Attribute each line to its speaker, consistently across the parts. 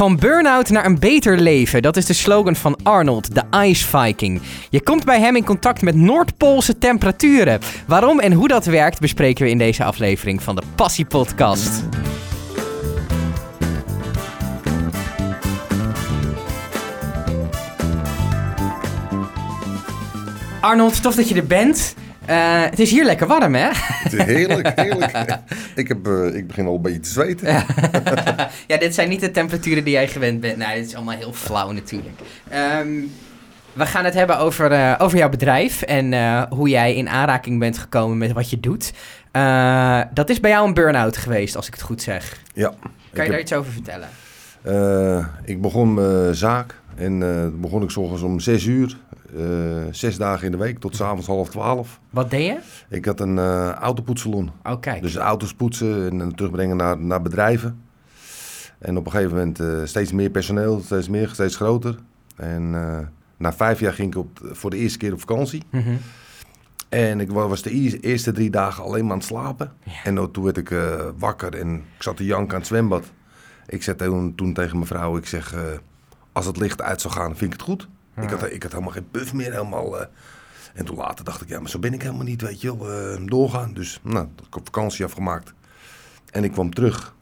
Speaker 1: Van burn-out naar een beter leven, dat is de slogan van Arnold, de Ice Viking. Je komt bij hem in contact met Noordpoolse temperaturen. Waarom en hoe dat werkt bespreken we in deze aflevering van de Passie Podcast. Arnold, tof dat je er bent. Uh, het is hier lekker warm, hè?
Speaker 2: Het is heerlijk, heerlijk. ik, heb, uh, ik begin al een beetje te zweten.
Speaker 1: ja, dit zijn niet de temperaturen die jij gewend bent. Nee, dit is allemaal heel flauw natuurlijk. Um, we gaan het hebben over, uh, over jouw bedrijf en hoe jij in aanraking bent gekomen met wat je doet. dat is bij jou een burn-out geweest, als ik het goed zeg.
Speaker 2: Ja.
Speaker 1: Kan je daar iets over vertellen?
Speaker 2: Ik begon mijn zaak en begon ik s ochtends om zes uur. Uh, zes dagen in de week tot s'avonds half twaalf.
Speaker 1: Wat deed je?
Speaker 2: Ik had een autopoetsalon.
Speaker 1: Oh,
Speaker 2: Dus auto's poetsen en terugbrengen naar, naar bedrijven. En op een gegeven moment uh, steeds meer personeel, steeds meer, steeds groter. En na vijf jaar ging ik op, voor de eerste keer op vakantie.
Speaker 1: Mm -hmm.
Speaker 2: En ik was de eerste drie dagen alleen maar aan het slapen.
Speaker 1: Ja.
Speaker 2: En toen werd ik wakker en ik zat te janken aan het zwembad. Ik zei toen, toen tegen mijn vrouw, ik zeg, als het licht uit zou gaan, vind ik het goed.
Speaker 1: Ja.
Speaker 2: Ik, had, ik had helemaal geen puff meer, helemaal... Uh, en toen later dacht ik, ja, maar zo ben ik helemaal niet, weet je wel, uh, doorgaan. Dus, nou, ik heb vakantie afgemaakt. En ik kwam terug.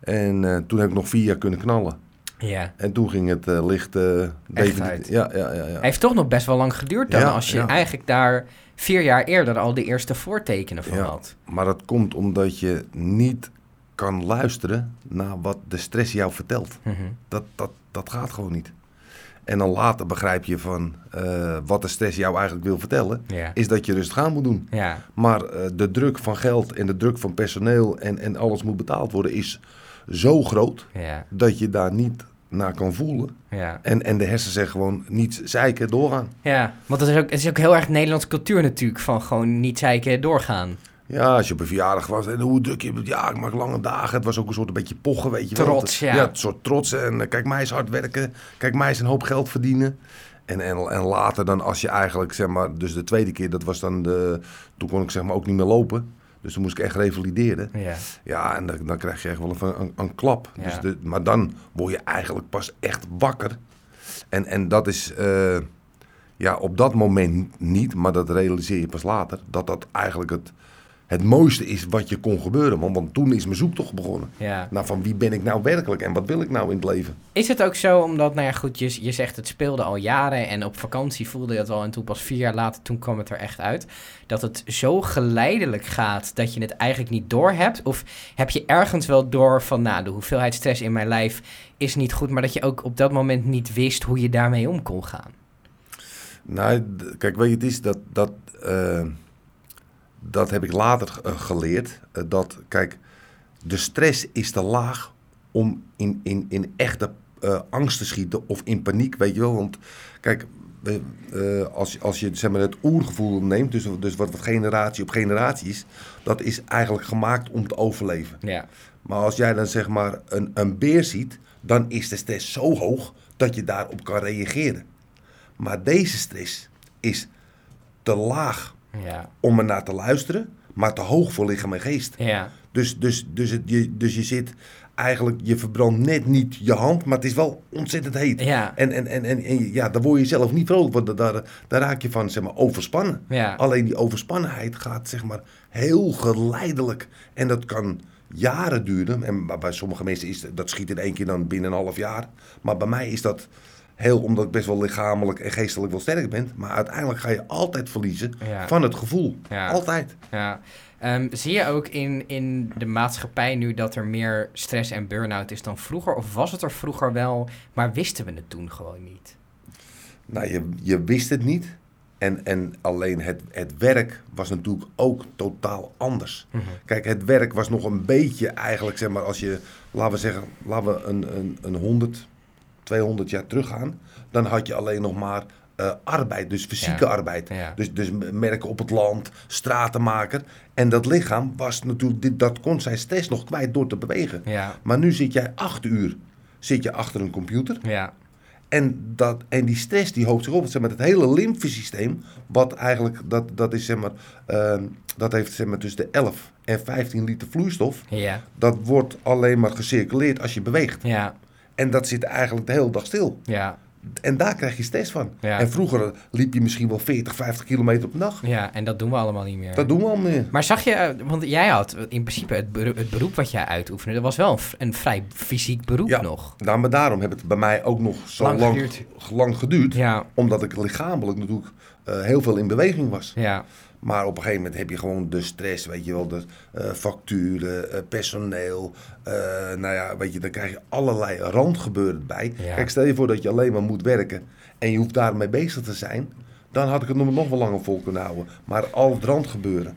Speaker 2: En toen heb ik nog vier jaar kunnen knallen.
Speaker 1: Ja.
Speaker 2: En toen ging het licht...
Speaker 1: Uit.
Speaker 2: Ja, ja, ja, ja.
Speaker 1: Hij heeft toch nog best wel lang geduurd dan,
Speaker 2: Ja,
Speaker 1: als je eigenlijk daar vier jaar eerder al de eerste voortekenen van
Speaker 2: Ja.
Speaker 1: had.
Speaker 2: Maar dat komt omdat je niet kan luisteren naar wat de stress jou vertelt.
Speaker 1: Mhm.
Speaker 2: Dat, dat, dat gaat gewoon niet. En dan later begrijp je van eh, wat de stress jou eigenlijk wil vertellen, is dat je rustig aan moet doen.
Speaker 1: Ja.
Speaker 2: Maar eh, de druk van geld en de druk van personeel en, en alles moet betaald worden, is zo groot dat je daar niet naar kan voelen.
Speaker 1: Ja.
Speaker 2: En, en de hersenen zeggen gewoon niet zeiken, doorgaan.
Speaker 1: Ja, want dat is ook, het is ook heel erg Nederlandse cultuur natuurlijk, van gewoon niet zeiken doorgaan.
Speaker 2: Ja, als je op een verjaardag was en hoe druk je. Ja, ik maak lange dagen. Het was ook een soort een beetje pochen, weet je wel.
Speaker 1: Trots, ja.
Speaker 2: Ja, een soort trots. En eh, kijk mij eens hard werken. Kijk mij eens een hoop geld verdienen. En, en, en later dan als je eigenlijk, zeg maar... Dus de tweede keer, dat was dan de... Toen kon ik zeg maar ook niet meer lopen. Dus toen moest ik echt revalideren.
Speaker 1: Ja.
Speaker 2: Ja, en dan, dan krijg je echt wel een, een, een klap.
Speaker 1: Ja.
Speaker 2: Dus de, maar dan word je eigenlijk pas echt wakker. En, en dat is... eh, ja, op dat moment niet, maar dat realiseer je pas later. Dat dat eigenlijk het, het mooiste is wat je kon gebeuren. Want, want toen is mijn zoektocht begonnen.
Speaker 1: ja.
Speaker 2: Nou, van wie ben ik nou werkelijk en wat wil ik nou in het leven?
Speaker 1: Is het ook zo, omdat, nou ja, goed, je, je zegt het speelde al jaren en op vakantie voelde je het al en toen pas vier jaar later, toen kwam het er echt uit, dat het zo geleidelijk gaat dat je het eigenlijk niet door hebt? Of heb je ergens wel door van, nou, de hoeveelheid stress in mijn lijf is niet goed, maar dat je ook op dat moment niet wist hoe je daarmee om kon gaan?
Speaker 2: Nou, kijk, weet je, het is dat... dat eh, dat heb ik later eh, geleerd. eh, dat, kijk, de stress is te laag om in, in, in echte eh, angst te schieten of in paniek, weet je wel. Want kijk, als, als je zeg maar, het oergevoel neemt, dus, dus wat, wat generatie op generatie is, dat is eigenlijk gemaakt om te overleven.
Speaker 1: Ja,
Speaker 2: Maar als jij dan zeg maar een, een beer ziet, dan is de stress zo hoog dat je daarop kan reageren. Maar deze stress is te laag
Speaker 1: ja,
Speaker 2: om er naar te luisteren, maar te hoog voor lichaam en geest.
Speaker 1: ja,
Speaker 2: Dus, dus, dus, het, je, dus je zit eigenlijk, je verbrandt net niet je hand, maar het is wel ontzettend heet.
Speaker 1: ja,
Speaker 2: En, en, en, en, en ja, daar word je zelf niet vrolijk, want daar, daar raak je van zeg maar, overspannen.
Speaker 1: ja.
Speaker 2: Alleen die overspannenheid gaat zeg maar heel geleidelijk. En dat kan jaren duren. En bij- bij sommige mensen is dat schiet in één keer dan binnen een half jaar. Maar bij mij is dat heel omdat ik best wel lichamelijk en geestelijk wel sterk ben. Maar uiteindelijk ga je altijd verliezen
Speaker 1: Ja.
Speaker 2: van het gevoel.
Speaker 1: Ja.
Speaker 2: Altijd.
Speaker 1: Ja. Ehm, zie je ook in, in de maatschappij nu dat er meer stress en burn-out is dan vroeger? Of was het er vroeger wel, maar wisten we het toen gewoon niet?
Speaker 2: Nou, je, je wist het niet. En, en alleen het, het werk was natuurlijk ook totaal anders. Kijk, het werk was nog een beetje eigenlijk, zeg maar, als je, laten we zeggen, laten we een, een, een 100, 200 jaar teruggaan. Dan had je alleen nog maar eh, arbeid, dus fysieke
Speaker 1: Ja.
Speaker 2: arbeid.
Speaker 1: Ja.
Speaker 2: Dus, dus merken op het land, stratenmaker. En dat lichaam was natuurlijk, dit- dat kon zijn stress nog kwijt door te bewegen.
Speaker 1: Ja,
Speaker 2: Maar nu zit jij acht uur zit je achter een computer.
Speaker 1: ja,
Speaker 2: En, dat, en die stress die hoopt zich op. Zeg maar, het hele lymfesysteem, wat eigenlijk, dat, dat is zeg maar, ehm, dat heeft zeg maar tussen de 11 en 15 liter vloeistof.
Speaker 1: ja,
Speaker 2: Dat wordt alleen maar gecirculeerd als je beweegt.
Speaker 1: ja,
Speaker 2: En dat zit eigenlijk de hele dag stil.
Speaker 1: Ja,
Speaker 2: En daar krijg je stress van.
Speaker 1: Ja.
Speaker 2: En vroeger liep je misschien wel 40, 50 kilometer op een dag.
Speaker 1: ja, en dat doen we allemaal niet meer.
Speaker 2: Dat doen we al meer.
Speaker 1: Maar zag je, eh, want jij had in principe het beroep, het beroep wat jij uitoefende, dat was wel een, vrij fysiek beroep
Speaker 2: Ja.
Speaker 1: nog.
Speaker 2: Nou, maar daarom heeft het bij mij ook nog zo
Speaker 1: Lang
Speaker 2: lang,
Speaker 1: geduurd.
Speaker 2: lang geduurd.
Speaker 1: Ja,
Speaker 2: Omdat ik lichamelijk natuurlijk eh, heel veel in beweging was.
Speaker 1: ja,
Speaker 2: Maar op een gegeven moment heb je gewoon de stress, weet je wel, de eh, facturen, eh, personeel. eh, nou ja, weet je, dan krijg je allerlei randgebeuren bij.
Speaker 1: Ja.
Speaker 2: Kijk, stel je voor dat je alleen maar moet werken en je hoeft daarmee bezig te zijn. Dan had ik het nog, nog wel langer vol kunnen houden. Maar al het randgebeuren,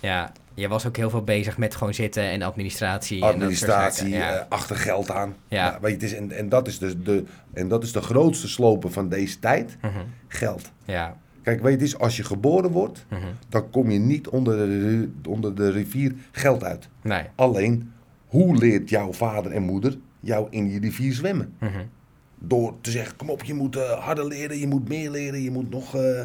Speaker 1: ja. Je was ook heel veel bezig met gewoon zitten en administratie. en dat soort
Speaker 2: administratie.
Speaker 1: Ja.
Speaker 2: eh, achter geld aan.
Speaker 1: Ja.
Speaker 2: Nou, weet je, het is, en, en, dat is dus de, en dat is de grootste slopen van deze tijd,
Speaker 1: Mhm.
Speaker 2: geld.
Speaker 1: ja.
Speaker 2: Kijk, weet is, als je geboren wordt,
Speaker 1: mhm.
Speaker 2: dan kom je niet onder de, onder de rivier geld uit.
Speaker 1: Nee.
Speaker 2: Alleen, hoe leert jouw vader en moeder jou in die rivier zwemmen?
Speaker 1: Mhm.
Speaker 2: Door te zeggen, kom op, je moet eh, harder leren, je moet meer leren, je moet nog, eh,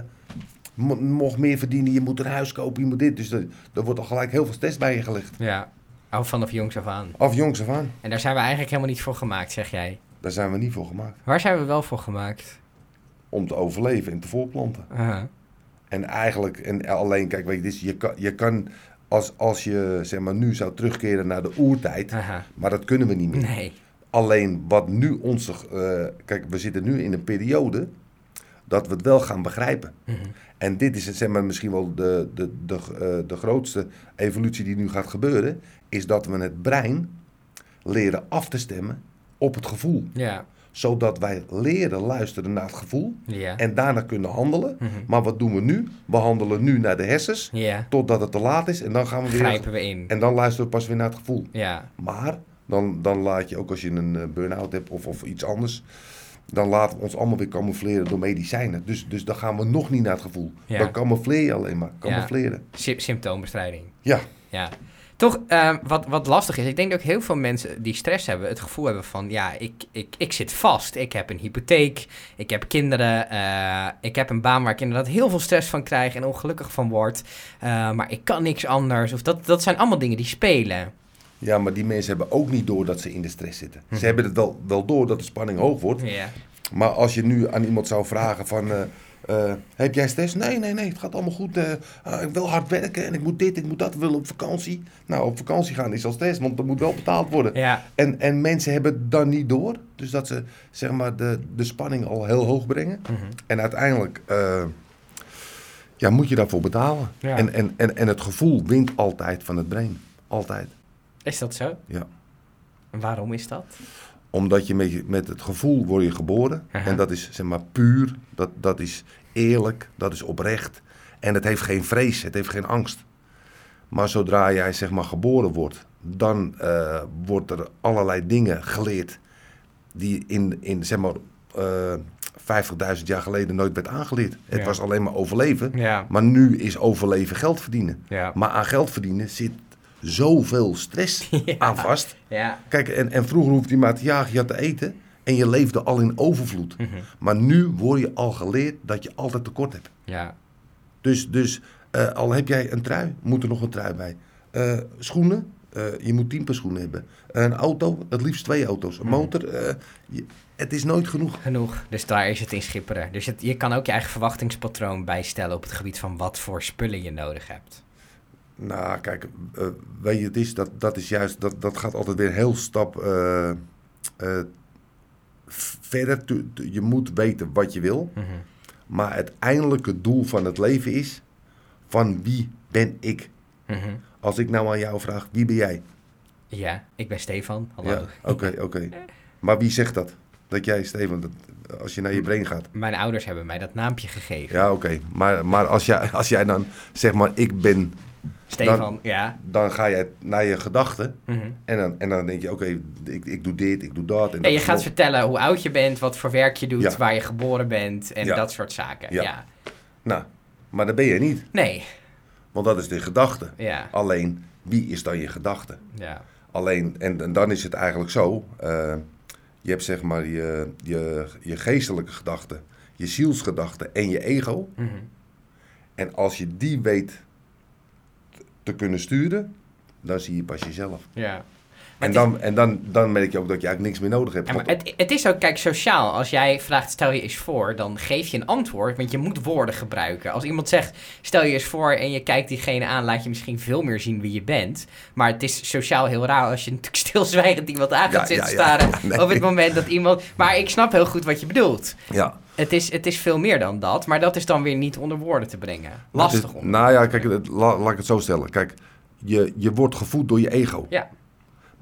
Speaker 2: nog meer verdienen, je moet een huis kopen, je moet dit. Dus er, er wordt al gelijk heel veel stress bij je gelegd.
Speaker 1: Ja. Al vanaf jongs af aan.
Speaker 2: Af jongs af aan.
Speaker 1: En daar zijn we eigenlijk helemaal niet voor gemaakt, zeg jij.
Speaker 2: Daar zijn we niet voor gemaakt.
Speaker 1: Waar zijn we wel voor gemaakt?
Speaker 2: Om te overleven en te voorplanten. En eigenlijk, en alleen, kijk, weet je, dit je kan, je kan als, als je zeg maar, nu zou terugkeren naar de oertijd, maar dat kunnen we niet meer.
Speaker 1: Nee.
Speaker 2: Alleen wat nu onze. eh, kijk, we zitten nu in een periode dat we het wel gaan begrijpen.
Speaker 1: Mhm.
Speaker 2: En dit is zeg maar, misschien wel de, de, de, eh, de grootste evolutie die nu gaat gebeuren. Is dat we het brein leren af te stemmen op het gevoel.
Speaker 1: Ja.
Speaker 2: Zodat wij leren luisteren naar het gevoel
Speaker 1: Ja.
Speaker 2: en daarna kunnen handelen.
Speaker 1: Mhm.
Speaker 2: Maar wat doen we nu? We handelen nu naar de hersens
Speaker 1: Ja.
Speaker 2: totdat het te laat is. En dan gaan we weer.
Speaker 1: Grijpen we in.
Speaker 2: En dan luisteren we pas weer naar het gevoel.
Speaker 1: Ja.
Speaker 2: Maar dan, dan laat je ook als je een eh, burn-out hebt of, of iets anders. Dan laten we ons allemaal weer camoufleren door medicijnen. Dus, dus dan gaan we nog niet naar het gevoel.
Speaker 1: Ja.
Speaker 2: Dan camoufleer je alleen maar. Camoufleren.
Speaker 1: Sy- symptoombestrijding.
Speaker 2: Ja.
Speaker 1: Ja. Toch, eh, wat, wat lastig is, ik denk dat ook heel veel mensen die stress hebben, het gevoel hebben van, ja, ik, ik, ik zit vast. Ik heb een hypotheek, ik heb kinderen, eh, ik heb een baan waar ik inderdaad heel veel stress van krijg en ongelukkig van word. Eh, maar ik kan niks anders. Of dat, dat zijn allemaal dingen die spelen.
Speaker 2: ja, maar die mensen hebben ook niet door dat ze in de stress zitten.
Speaker 1: Mhm.
Speaker 2: Ze hebben het wel, wel door dat de spanning hoog wordt.
Speaker 1: Ja.
Speaker 2: Maar als je nu aan iemand zou vragen van... eh, heb jij stress? Nee, nee, nee. Het gaat allemaal goed. eh, ah, ik wil hard werken en ik moet dit, ik moet dat. We willen op vakantie. Nou, op vakantie gaan is al stress, want er moet wel betaald worden.
Speaker 1: Ja.
Speaker 2: En, en mensen hebben het dan niet door. Dus dat ze zeg maar, de, de spanning al heel hoog brengen.
Speaker 1: Mhm.
Speaker 2: En uiteindelijk eh, ja, moet je daarvoor betalen.
Speaker 1: Ja.
Speaker 2: En, en, en, en het gevoel wint altijd van het brein. Altijd.
Speaker 1: Is dat zo?
Speaker 2: Ja.
Speaker 1: En waarom is dat?
Speaker 2: Omdat je met, met het gevoel word je geboren.
Speaker 1: Aha.
Speaker 2: En dat is zeg maar puur. Dat, dat is eerlijk. Dat is oprecht. En het heeft geen vrees. Het heeft geen angst. Maar zodra jij zeg maar geboren wordt. Dan eh wordt er allerlei dingen geleerd. Die in, in zeg maar eh 50.000 jaar geleden nooit werd aangeleerd. Het
Speaker 1: Ja.
Speaker 2: was alleen maar overleven.
Speaker 1: Ja.
Speaker 2: Maar nu is overleven geld verdienen.
Speaker 1: Ja.
Speaker 2: Maar aan geld verdienen zit zoveel stress
Speaker 1: Ja.
Speaker 2: aan vast.
Speaker 1: Ja.
Speaker 2: Kijk, en, en vroeger hoefde je maar te jagen, je had te eten. En je leefde al in overvloed.
Speaker 1: Mhm.
Speaker 2: Maar nu word je al geleerd dat je altijd tekort hebt.
Speaker 1: Ja.
Speaker 2: Dus, dus eh, al heb jij een trui, moet er nog een trui bij. Eh, schoenen, eh, je moet tien paar schoenen hebben. Een auto, het liefst twee auto's. Een
Speaker 1: Mhm.
Speaker 2: motor, je- het is nooit genoeg.
Speaker 1: Genoeg. Dus daar is het in schipperen. Dus het, je kan ook je eigen verwachtingspatroon bijstellen op het gebied van wat voor spullen je nodig hebt.
Speaker 2: Nou, kijk, eh, weet je, het is, dat, dat is juist, dat, dat gaat altijd weer heel stap eh, eh, verder. Je moet weten wat je wil.
Speaker 1: Mhm.
Speaker 2: Maar het eindelijke doel van het leven is: van wie ben ik?
Speaker 1: Mhm.
Speaker 2: Als ik nou aan jou vraag, wie ben jij?
Speaker 1: Ja, ik ben Stefan. Hallo.
Speaker 2: Ja, oké, oké. Maar wie zegt dat? Dat jij, dat, als je naar je brain gaat.
Speaker 1: Mijn ouders hebben mij dat naampje gegeven.
Speaker 2: Ja, oké. Maar, maar als, jij, als jij dan zeg maar, ik ben,
Speaker 1: Stefan, ja.
Speaker 2: dan ga jij naar je gedachten.
Speaker 1: Mhm.
Speaker 2: En dan, en dan denk je, oké, ik, ik doe dit, ik doe dat. En
Speaker 1: En je gaat vertellen hoe oud je bent, wat voor werk je doet,
Speaker 2: Ja.
Speaker 1: waar je geboren bent en
Speaker 2: Ja.
Speaker 1: dat soort zaken.
Speaker 2: Ja.
Speaker 1: Ja.
Speaker 2: Nou, maar dat ben je niet.
Speaker 1: Nee.
Speaker 2: Want dat is de gedachte.
Speaker 1: Ja.
Speaker 2: Alleen, wie is dan je gedachte?
Speaker 1: Ja.
Speaker 2: Alleen, en, en dan is het eigenlijk zo. eh, je hebt zeg maar je, je, je geestelijke gedachten, je zielsgedachten en je ego.
Speaker 1: Mhm.
Speaker 2: En als je die weet te kunnen sturen, dan zie je pas jezelf.
Speaker 1: Ja.
Speaker 2: En,
Speaker 1: is-
Speaker 2: dan, en dan, dan merk je ook dat je eigenlijk niks meer nodig hebt.
Speaker 1: Ja, maar het, het is ook, kijk, sociaal. Als jij vraagt, stel je eens voor, dan geef je een antwoord, want je moet woorden gebruiken. Als iemand zegt, stel je eens voor en je kijkt diegene aan, laat je misschien veel meer zien wie je bent. Maar het is sociaal heel raar als je natuurlijk stilzwijgend iemand aan gaat
Speaker 2: Ja,
Speaker 1: zitten
Speaker 2: ja.
Speaker 1: staren
Speaker 2: Nee.
Speaker 1: op het moment dat iemand... Maar ik snap heel goed wat je bedoelt.
Speaker 2: ja.
Speaker 1: Het is, het is veel meer dan dat, maar dat is dan weer niet onder woorden te brengen. Lastig om.
Speaker 2: Nou ja, kijk, het, la- laat ik het zo stellen. Kijk, je, je wordt gevoed door je ego.
Speaker 1: Ja,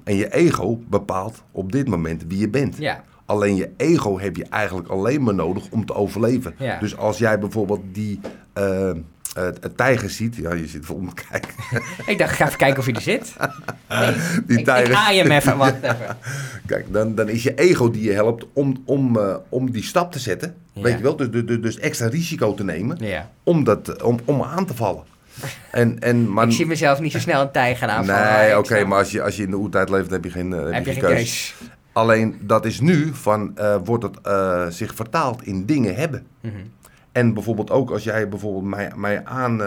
Speaker 2: En je ego bepaalt op dit moment wie je bent.
Speaker 1: ja,
Speaker 2: Alleen je ego heb je eigenlijk alleen maar nodig om te overleven.
Speaker 1: Ja.
Speaker 2: Dus als jij bijvoorbeeld die eh, tijger ziet, ja, je zit vol te kijken.
Speaker 1: ik dacht, ga even kijken of hij er zit. Nee,
Speaker 2: Die
Speaker 1: ik,
Speaker 2: tijger.
Speaker 1: ik haai hem even, wacht even.
Speaker 2: Kijk, dan, dan is je ego die je helpt om, om, eh, om die stap te zetten.
Speaker 1: Ja.
Speaker 2: Weet je wel? Dus, dus, dus extra risico te nemen
Speaker 1: Ja.
Speaker 2: om, dat, om, om aan te vallen. En, en, maar,
Speaker 1: Ik zie mezelf niet zo snel een tijger aanvallen.
Speaker 2: nee, oké, maar als je, als je in de oertijd leeft, heb je geen, eh,
Speaker 1: heb je geen
Speaker 2: keus.
Speaker 1: keus.
Speaker 2: Alleen dat is nu van, eh, wordt het eh, zich vertaald in dingen hebben.
Speaker 1: Mhm.
Speaker 2: En bijvoorbeeld ook als jij bijvoorbeeld mij, mij aan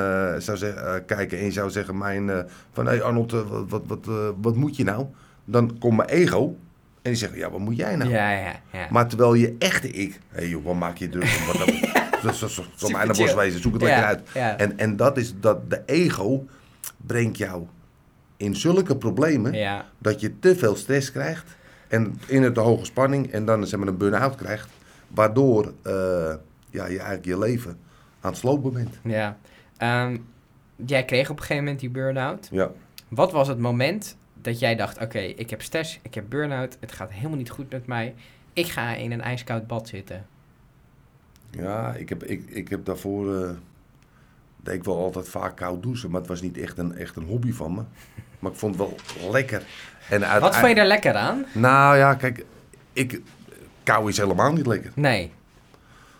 Speaker 2: zou zeg, eh, kijken en je zou zeggen mijn, van hé hey Arnold, wat, wat, wat, wat moet je nou? Dan komt mijn ego en die zegt ja, wat moet jij nou?
Speaker 1: Ja, ja, ja.
Speaker 2: Maar terwijl je echte ik, hé hey joh, wat maak je druk om? Wat dat, dat, dat, dat, dat mij naar
Speaker 1: chill.
Speaker 2: bos wezen, zoek het
Speaker 1: Ja,
Speaker 2: lekker uit.
Speaker 1: ja.
Speaker 2: En, en dat is dat de ego brengt jou in zulke problemen
Speaker 1: ja.
Speaker 2: dat je te veel stress krijgt en in het de hoge spanning en dan zeg maar een burn-out krijgt, waardoor eh, ja, je eigenlijk je leven aan het slopen bent.
Speaker 1: ja. Ehm, jij kreeg op een gegeven moment die burn-out.
Speaker 2: Ja.
Speaker 1: Wat was het moment dat jij dacht, oké, ik heb stress, ik heb burn-out, het gaat helemaal niet goed met mij. Ik ga in een ijskoud bad zitten.
Speaker 2: Ja, ik heb, ik, ik heb daarvoor, deed ik wel altijd vaak koud douchen, maar het was niet echt een, echt een hobby van me. Maar ik vond het wel lekker. En uit,
Speaker 1: Wat vond je er lekker aan?
Speaker 2: Nou ja, kijk, ik, kou is helemaal niet lekker.
Speaker 1: Nee.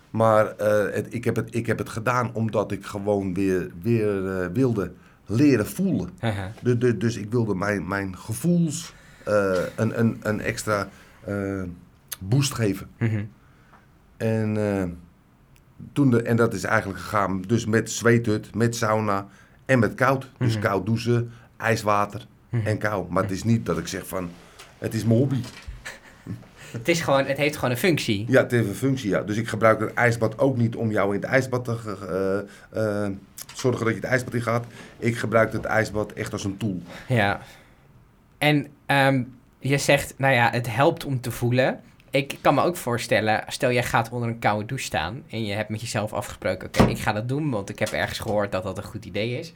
Speaker 2: Maar eh, het, ik, heb het, ik heb het gedaan omdat ik gewoon weer, weer eh, wilde leren voelen.
Speaker 1: Haha.
Speaker 2: De, de, dus ik wilde mijn, mijn gevoels eh, een, een, een extra eh, boost geven.
Speaker 1: Mhm.
Speaker 2: En, eh, toen de, en dat is eigenlijk gegaan dus met zweethut, met sauna en met koud. Dus
Speaker 1: Mhm.
Speaker 2: koud douchen, ijswater
Speaker 1: Mhm.
Speaker 2: en kou. Maar het is niet dat ik zeg van, het is mijn hobby.
Speaker 1: Het, is gewoon, het heeft gewoon een functie.
Speaker 2: Ja, het heeft een functie, ja. Dus ik gebruik het ijsbad ook niet om jou in het ijsbad te zorgen dat je het ijsbad in gaat. Ik gebruik het ijsbad echt als een tool.
Speaker 1: Ja. En ehm, je zegt, nou ja, het helpt om te voelen. Ik kan me ook voorstellen, stel jij gaat onder een koude douche staan en je hebt met jezelf afgesproken, oké, ik ga dat doen, want ik heb ergens gehoord dat dat een goed idee is.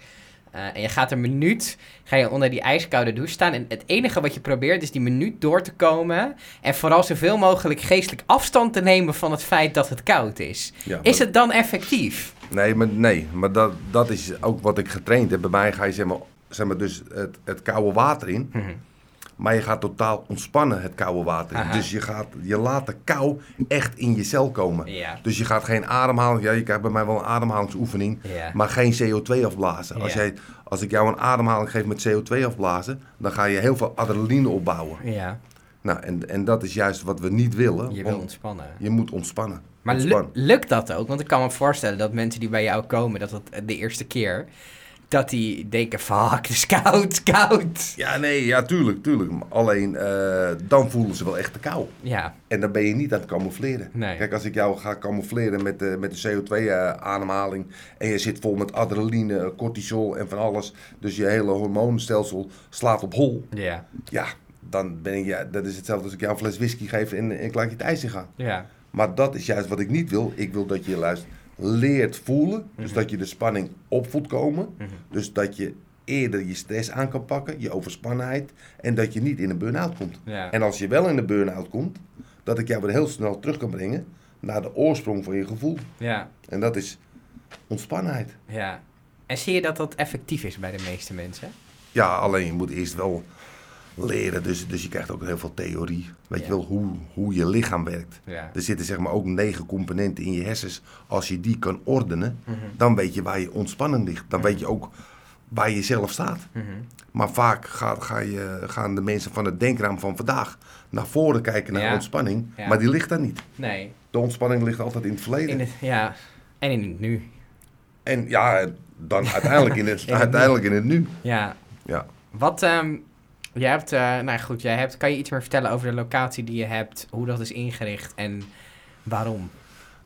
Speaker 1: Eh, en je gaat een minuut, ga je onder die ijskoude douche staan en het enige wat je probeert is die minuut door te komen en vooral zoveel mogelijk geestelijk afstand te nemen van het feit dat het koud is.
Speaker 2: Ja,
Speaker 1: Is het dan effectief?
Speaker 2: Nee, maar, nee, maar dat, dat is ook wat ik getraind heb. Bij mij ga je zeg maar, zeg maar dus het, het koude water in.
Speaker 1: Mhm.
Speaker 2: Maar je gaat totaal ontspannen het koude water.
Speaker 1: Aha.
Speaker 2: Dus je, gaat, je laat de kou echt in je cel komen.
Speaker 1: Ja.
Speaker 2: Dus je gaat geen ademhaling... Ja, je krijgt bij mij wel een ademhalingsoefening.
Speaker 1: Ja.
Speaker 2: Maar geen CO2 afblazen. Als, jij, als ik jou een ademhaling geef met CO2 afblazen... dan ga je heel veel adrenaline opbouwen.
Speaker 1: Ja,
Speaker 2: Nou, en, en dat is juist wat we niet willen.
Speaker 1: je wil ontspannen.
Speaker 2: je moet ontspannen.
Speaker 1: Maar lukt dat ook? Want ik kan me voorstellen dat mensen die bij jou komen, dat dat de eerste keer, dat die denken, fuck, het is koud, koud.
Speaker 2: Ja, nee, ja, tuurlijk, tuurlijk. Alleen, eh, dan voelen ze wel echt de kou.
Speaker 1: Ja,
Speaker 2: En dan ben je niet aan het camoufleren.
Speaker 1: Nee.
Speaker 2: Kijk, als ik jou ga camoufleren met de, met de CO2-ademhaling... en je zit vol met adrenaline, cortisol en van alles... dus je hele hormoonstelsel slaat op hol...
Speaker 1: ja,
Speaker 2: ja, dan ben ik... Ja, dat is hetzelfde als ik jou een fles whisky geef en, en ik laat je het ijs in gaan.
Speaker 1: ja,
Speaker 2: Maar dat is juist wat ik niet wil. Ik wil dat je luistert, leert voelen. Dus dat je de spanning op voelt komen.
Speaker 1: Mhm.
Speaker 2: Dus dat je eerder je stress aan kan pakken, je overspannenheid. En dat je niet in een burn-out komt.
Speaker 1: ja.
Speaker 2: En als je wel in een burn-out komt, dat ik jou weer heel snel terug kan brengen naar de oorsprong van je gevoel.
Speaker 1: ja,
Speaker 2: En dat is ontspannenheid.
Speaker 1: ja. En zie je dat dat effectief is bij de meeste mensen?
Speaker 2: Ja, alleen je moet eerst wel leren. Dus, dus je krijgt ook heel veel theorie. Weet
Speaker 1: Ja.
Speaker 2: je wel, hoe, hoe je lichaam werkt.
Speaker 1: Ja.
Speaker 2: Er zitten zeg maar ook negen componenten in je hersens. Als je die kan ordenen,
Speaker 1: Mhm.
Speaker 2: dan weet je waar je ontspanning ligt. Dan weet je ook waar je zelf staat.
Speaker 1: Mhm.
Speaker 2: Maar vaak gaat, ga je, gaan de mensen van het denkraam van vandaag naar voren kijken naar
Speaker 1: Ja.
Speaker 2: ontspanning. Maar die ligt daar niet.
Speaker 1: Nee,
Speaker 2: De ontspanning ligt altijd in het verleden.
Speaker 1: in het, ja, en in het nu.
Speaker 2: En ja, dan uiteindelijk in het,
Speaker 1: In het
Speaker 2: uiteindelijk in het nu.
Speaker 1: Ja.
Speaker 2: Ja.
Speaker 1: Wat, ehm, Jij hebt, eh, nou goed, jij hebt, kan je iets meer vertellen over de locatie die je hebt, hoe dat is ingericht en waarom?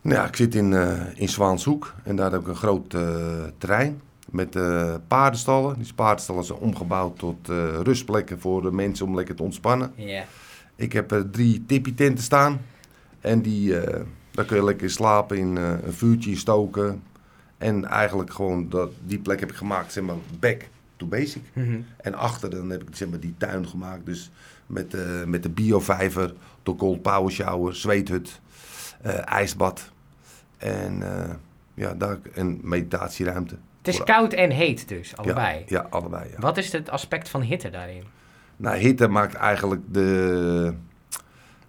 Speaker 2: Nou Ja, ik zit in, eh, in Zwaanshoek en daar heb ik een groot eh, terrein met paardenstallen. Die paardenstallen zijn omgebouwd tot rustplekken voor de mensen om lekker te ontspannen.
Speaker 1: Ja.
Speaker 2: Ik heb er drie tippie-tenten staan en die, daar kun je lekker slapen in een vuurtje stoken. En eigenlijk gewoon dat, die plek heb ik gemaakt, zeg maar, back to basic.
Speaker 1: Mhm.
Speaker 2: En achter dan heb ik zeg maar, die tuin gemaakt. Dus met, eh, met de biovijver, de cold power shower, zweethut, eh, ijsbad. En, eh, ja, daar, en meditatieruimte.
Speaker 1: Het is koud en heet dus, allebei.
Speaker 2: Ja, ja allebei. Ja.
Speaker 1: Wat is het aspect van hitte daarin?
Speaker 2: Nou, hitte maakt eigenlijk de,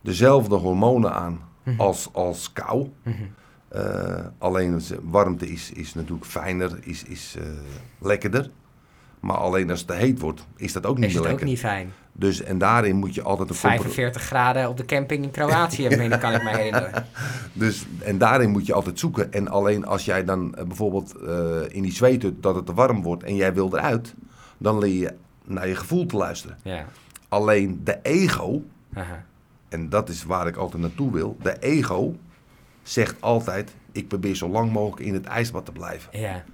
Speaker 2: dezelfde hormonen aan
Speaker 1: Mhm.
Speaker 2: als, als kou.
Speaker 1: Mhm.
Speaker 2: Alleen warmte is, is natuurlijk fijner, is, is lekkerder. Maar alleen als het te heet wordt, is dat ook niet
Speaker 1: Is
Speaker 2: meer
Speaker 1: het ook
Speaker 2: lekker.
Speaker 1: niet fijn?
Speaker 2: Dus, en daarin moet je altijd een compro-
Speaker 1: 45 graden op de camping in Kroatië, meen kan ik me herinneren.
Speaker 2: Dus, en daarin moet je altijd zoeken. En alleen als jij dan eh, bijvoorbeeld eh, in die zweethut dat het te warm wordt en jij wil eruit, dan leer je naar je gevoel te luisteren.
Speaker 1: Ja.
Speaker 2: Alleen de ego,
Speaker 1: Aha.
Speaker 2: en dat is waar ik altijd naartoe wil, de ego zegt altijd, ik probeer zo lang mogelijk in het ijsbad te blijven.
Speaker 1: Ja.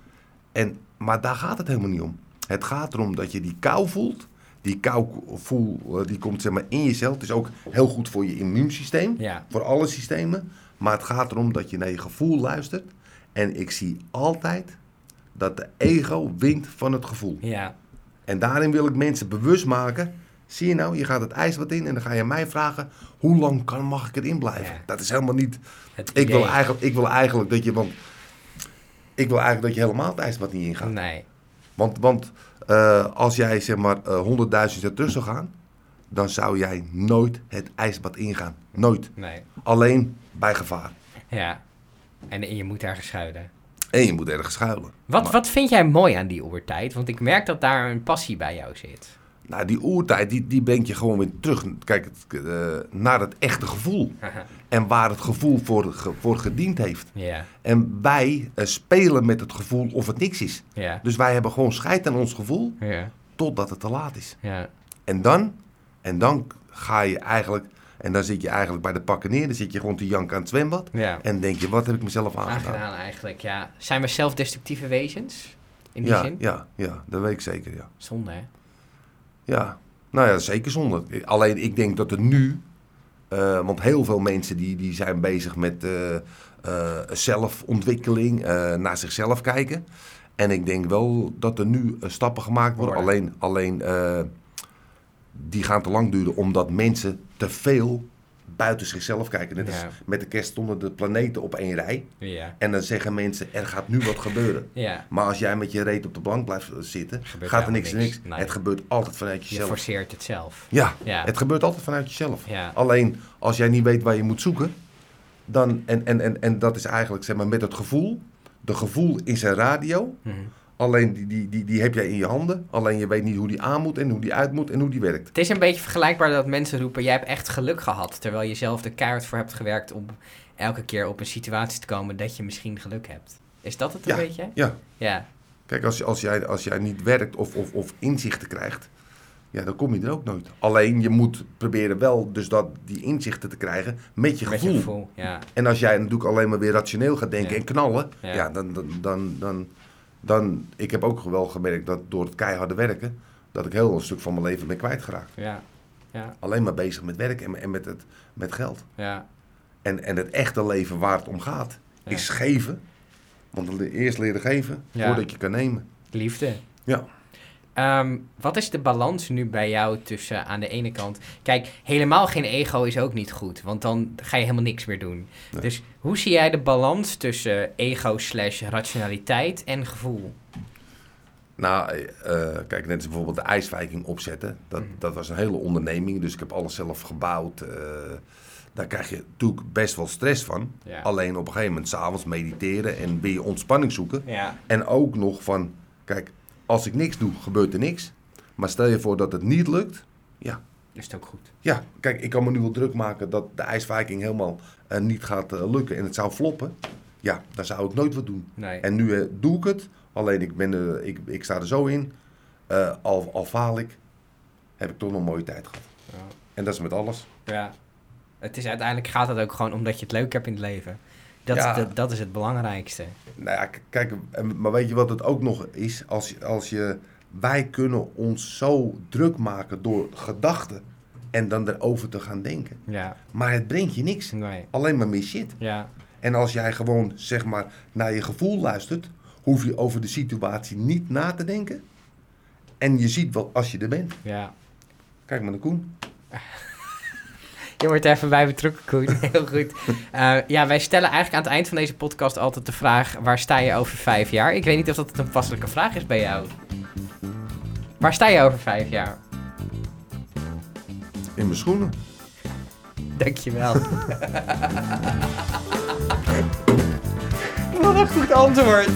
Speaker 2: En, maar daar gaat het helemaal niet om. Het gaat erom dat je die kou voelt. Die kou voel, eh, die komt zeg maar in jezelf. Het is ook heel goed voor je immuunsysteem.
Speaker 1: Ja.
Speaker 2: Voor alle systemen. Maar het gaat erom dat je naar je gevoel luistert. En ik zie altijd dat de ego wint van het gevoel.
Speaker 1: Ja.
Speaker 2: En daarin wil ik mensen bewust maken. Zie je nou, je gaat het ijsbad in en dan ga je mij vragen... hoe lang kan, mag ik erin blijven?
Speaker 1: Ja.
Speaker 2: Dat is helemaal niet... Ik wil, eigenlijk, ik wil eigenlijk dat je... Want ik wil eigenlijk dat je helemaal het ijsbad niet ingaat.
Speaker 1: Nee.
Speaker 2: Want, want eh, als jij zeg maar eh, 100.000 jaar terug zou gaan, dan zou jij nooit het ijsbad ingaan. Nooit.
Speaker 1: Nee.
Speaker 2: Alleen bij gevaar.
Speaker 1: Ja. En, en je moet ergens schuilen.
Speaker 2: En je moet ergens schuilen.
Speaker 1: Wat,
Speaker 2: Maar-
Speaker 1: wat vind jij mooi aan die oertijd? Want ik merk dat daar een passie bij jou zit.
Speaker 2: Nou, die oertijd, die, die brengt je gewoon weer terug kijk, het, eh, naar het echte gevoel. En waar het gevoel voor, ge- voor gediend heeft. En wij eh, spelen met het gevoel of het niks is. Dus wij hebben gewoon scheid aan ons gevoel
Speaker 1: Ja.
Speaker 2: totdat het te laat is. En dan, en dan ga je eigenlijk, en dan zit je eigenlijk bij de pakken neer, dan zit je gewoon te janken aan het zwembad.
Speaker 1: Ja.
Speaker 2: En denk je, wat heb ik mezelf aangedaan?
Speaker 1: Aangedaan eigenlijk, ja. Zijn we zelfdestructieve wezens? In die
Speaker 2: Ja,
Speaker 1: zin?
Speaker 2: ja, ja, dat weet ik zeker, ja.
Speaker 1: Zonde, hè?
Speaker 2: Ja, nou ja, zeker zonde. Alleen ik denk dat er nu, eh, want heel veel mensen die, die zijn bezig met eh, eh, zelfontwikkeling, naar zichzelf kijken. En ik denk wel dat er nu stappen gemaakt worden.
Speaker 1: Worden.
Speaker 2: Alleen, alleen die gaan te lang duren omdat mensen te veel buiten zichzelf kijken. Net als
Speaker 1: Ja.
Speaker 2: met de kerst stonden de planeten op één rij.
Speaker 1: Ja.
Speaker 2: En dan zeggen mensen, er gaat nu wat gebeuren.
Speaker 1: Ja.
Speaker 2: Maar als jij met je reet op de bank blijft zitten,
Speaker 1: Gebeurt
Speaker 2: gaat er niks en
Speaker 1: niks. Nee.
Speaker 2: Het gebeurt altijd vanuit
Speaker 1: Je
Speaker 2: jezelf.
Speaker 1: forceert het zelf.
Speaker 2: Ja, het gebeurt altijd vanuit jezelf. Alleen als jij niet weet waar je moet zoeken, dan, en, en, en, en dat is eigenlijk zeg maar, met het gevoel. De gevoel is een radio,
Speaker 1: Mhm.
Speaker 2: Alleen die, die, die, die heb jij in je handen. Alleen je weet niet hoe die aan moet en hoe die uit moet en hoe die werkt.
Speaker 1: Het is een beetje vergelijkbaar dat mensen roepen: jij hebt echt geluk gehad. Terwijl je zelf de keihard voor hebt gewerkt om elke keer op een situatie te komen dat je misschien geluk hebt. Is dat het een
Speaker 2: Ja.
Speaker 1: beetje?
Speaker 2: Ja,
Speaker 1: Ja.
Speaker 2: kijk, als, als, jij, als jij niet werkt of, of, of inzichten krijgt, ja, dan kom je er ook nooit. Alleen je moet proberen wel dus dat, die inzichten te krijgen met je
Speaker 1: Met
Speaker 2: gevoel.
Speaker 1: je gevoel. Ja.
Speaker 2: En als jij natuurlijk alleen maar weer rationeel gaat denken
Speaker 1: Ja.
Speaker 2: en knallen,
Speaker 1: Ja.
Speaker 2: ja, dan, dan, dan, dan, dan... Ik heb ook wel gemerkt dat door het keiharde werken, dat ik heel een stuk van mijn leven ben kwijtgeraakt.
Speaker 1: Ja. Ja.
Speaker 2: Alleen maar bezig met werk en, en met, het, met geld.
Speaker 1: Ja.
Speaker 2: En, en het echte leven waar het om gaat,
Speaker 1: Ja.
Speaker 2: is geven. Want eerst leren geven, voordat je kan nemen.
Speaker 1: Liefde.
Speaker 2: Ja.
Speaker 1: Ehm, wat is de balans nu bij jou tussen aan de ene kant... Kijk, helemaal geen ego is ook niet goed, want dan ga je helemaal niks meer doen.
Speaker 2: Nee.
Speaker 1: Dus hoe zie jij de balans tussen ego slash rationaliteit en gevoel?
Speaker 2: Nou, eh, kijk, net als bijvoorbeeld de ijsviking opzetten. Dat,
Speaker 1: Mhm.
Speaker 2: dat was een hele onderneming, dus ik heb alles zelf gebouwd. eh, daar krijg je natuurlijk best wel stress van.
Speaker 1: Ja.
Speaker 2: Alleen op een gegeven moment s'avonds mediteren en weer ontspanning zoeken.
Speaker 1: Ja.
Speaker 2: En ook nog van, kijk, als ik niks doe, gebeurt er niks. Maar stel je voor dat het niet lukt. Ja,
Speaker 1: Is het ook goed?
Speaker 2: ja kijk, ik kan me nu wel druk maken dat de ijsviking helemaal eh, niet gaat eh, lukken en het zou floppen. Ja, dan zou ik nooit wat doen.
Speaker 1: Nee.
Speaker 2: En nu eh, doe ik het. Alleen ik, ben er, ik, ik sta er zo in. al, al faal ik. heb ik toch nog een mooie tijd gehad.
Speaker 1: Ja.
Speaker 2: En dat is met alles.
Speaker 1: Ja. Het is uiteindelijk gaat het ook gewoon omdat je het leuk hebt in het leven. Dat,
Speaker 2: Ja.
Speaker 1: dat, dat is het belangrijkste.
Speaker 2: Nou ja, kijk, maar weet je wat het ook nog is? Als als je, wij kunnen ons zo druk maken door gedachten en dan erover te gaan denken.
Speaker 1: Ja.
Speaker 2: Maar het brengt je niks.
Speaker 1: Nee.
Speaker 2: Alleen maar meer shit.
Speaker 1: Ja.
Speaker 2: En als jij gewoon, zeg maar, naar je gevoel luistert, hoef je over de situatie niet na te denken. En je ziet wel als je er bent.
Speaker 1: Ja.
Speaker 2: Kijk maar naar Koen.
Speaker 1: Je wordt er even bij betrokken, Koen. Heel goed. Eh, ja, wij stellen eigenlijk aan het eind van deze podcast altijd de vraag... waar sta je over vijf jaar? Ik weet niet of dat een toepasselijke vraag is bij jou. Waar sta je over vijf jaar?
Speaker 2: In mijn schoenen.
Speaker 1: Dankjewel. Wat een goed antwoord.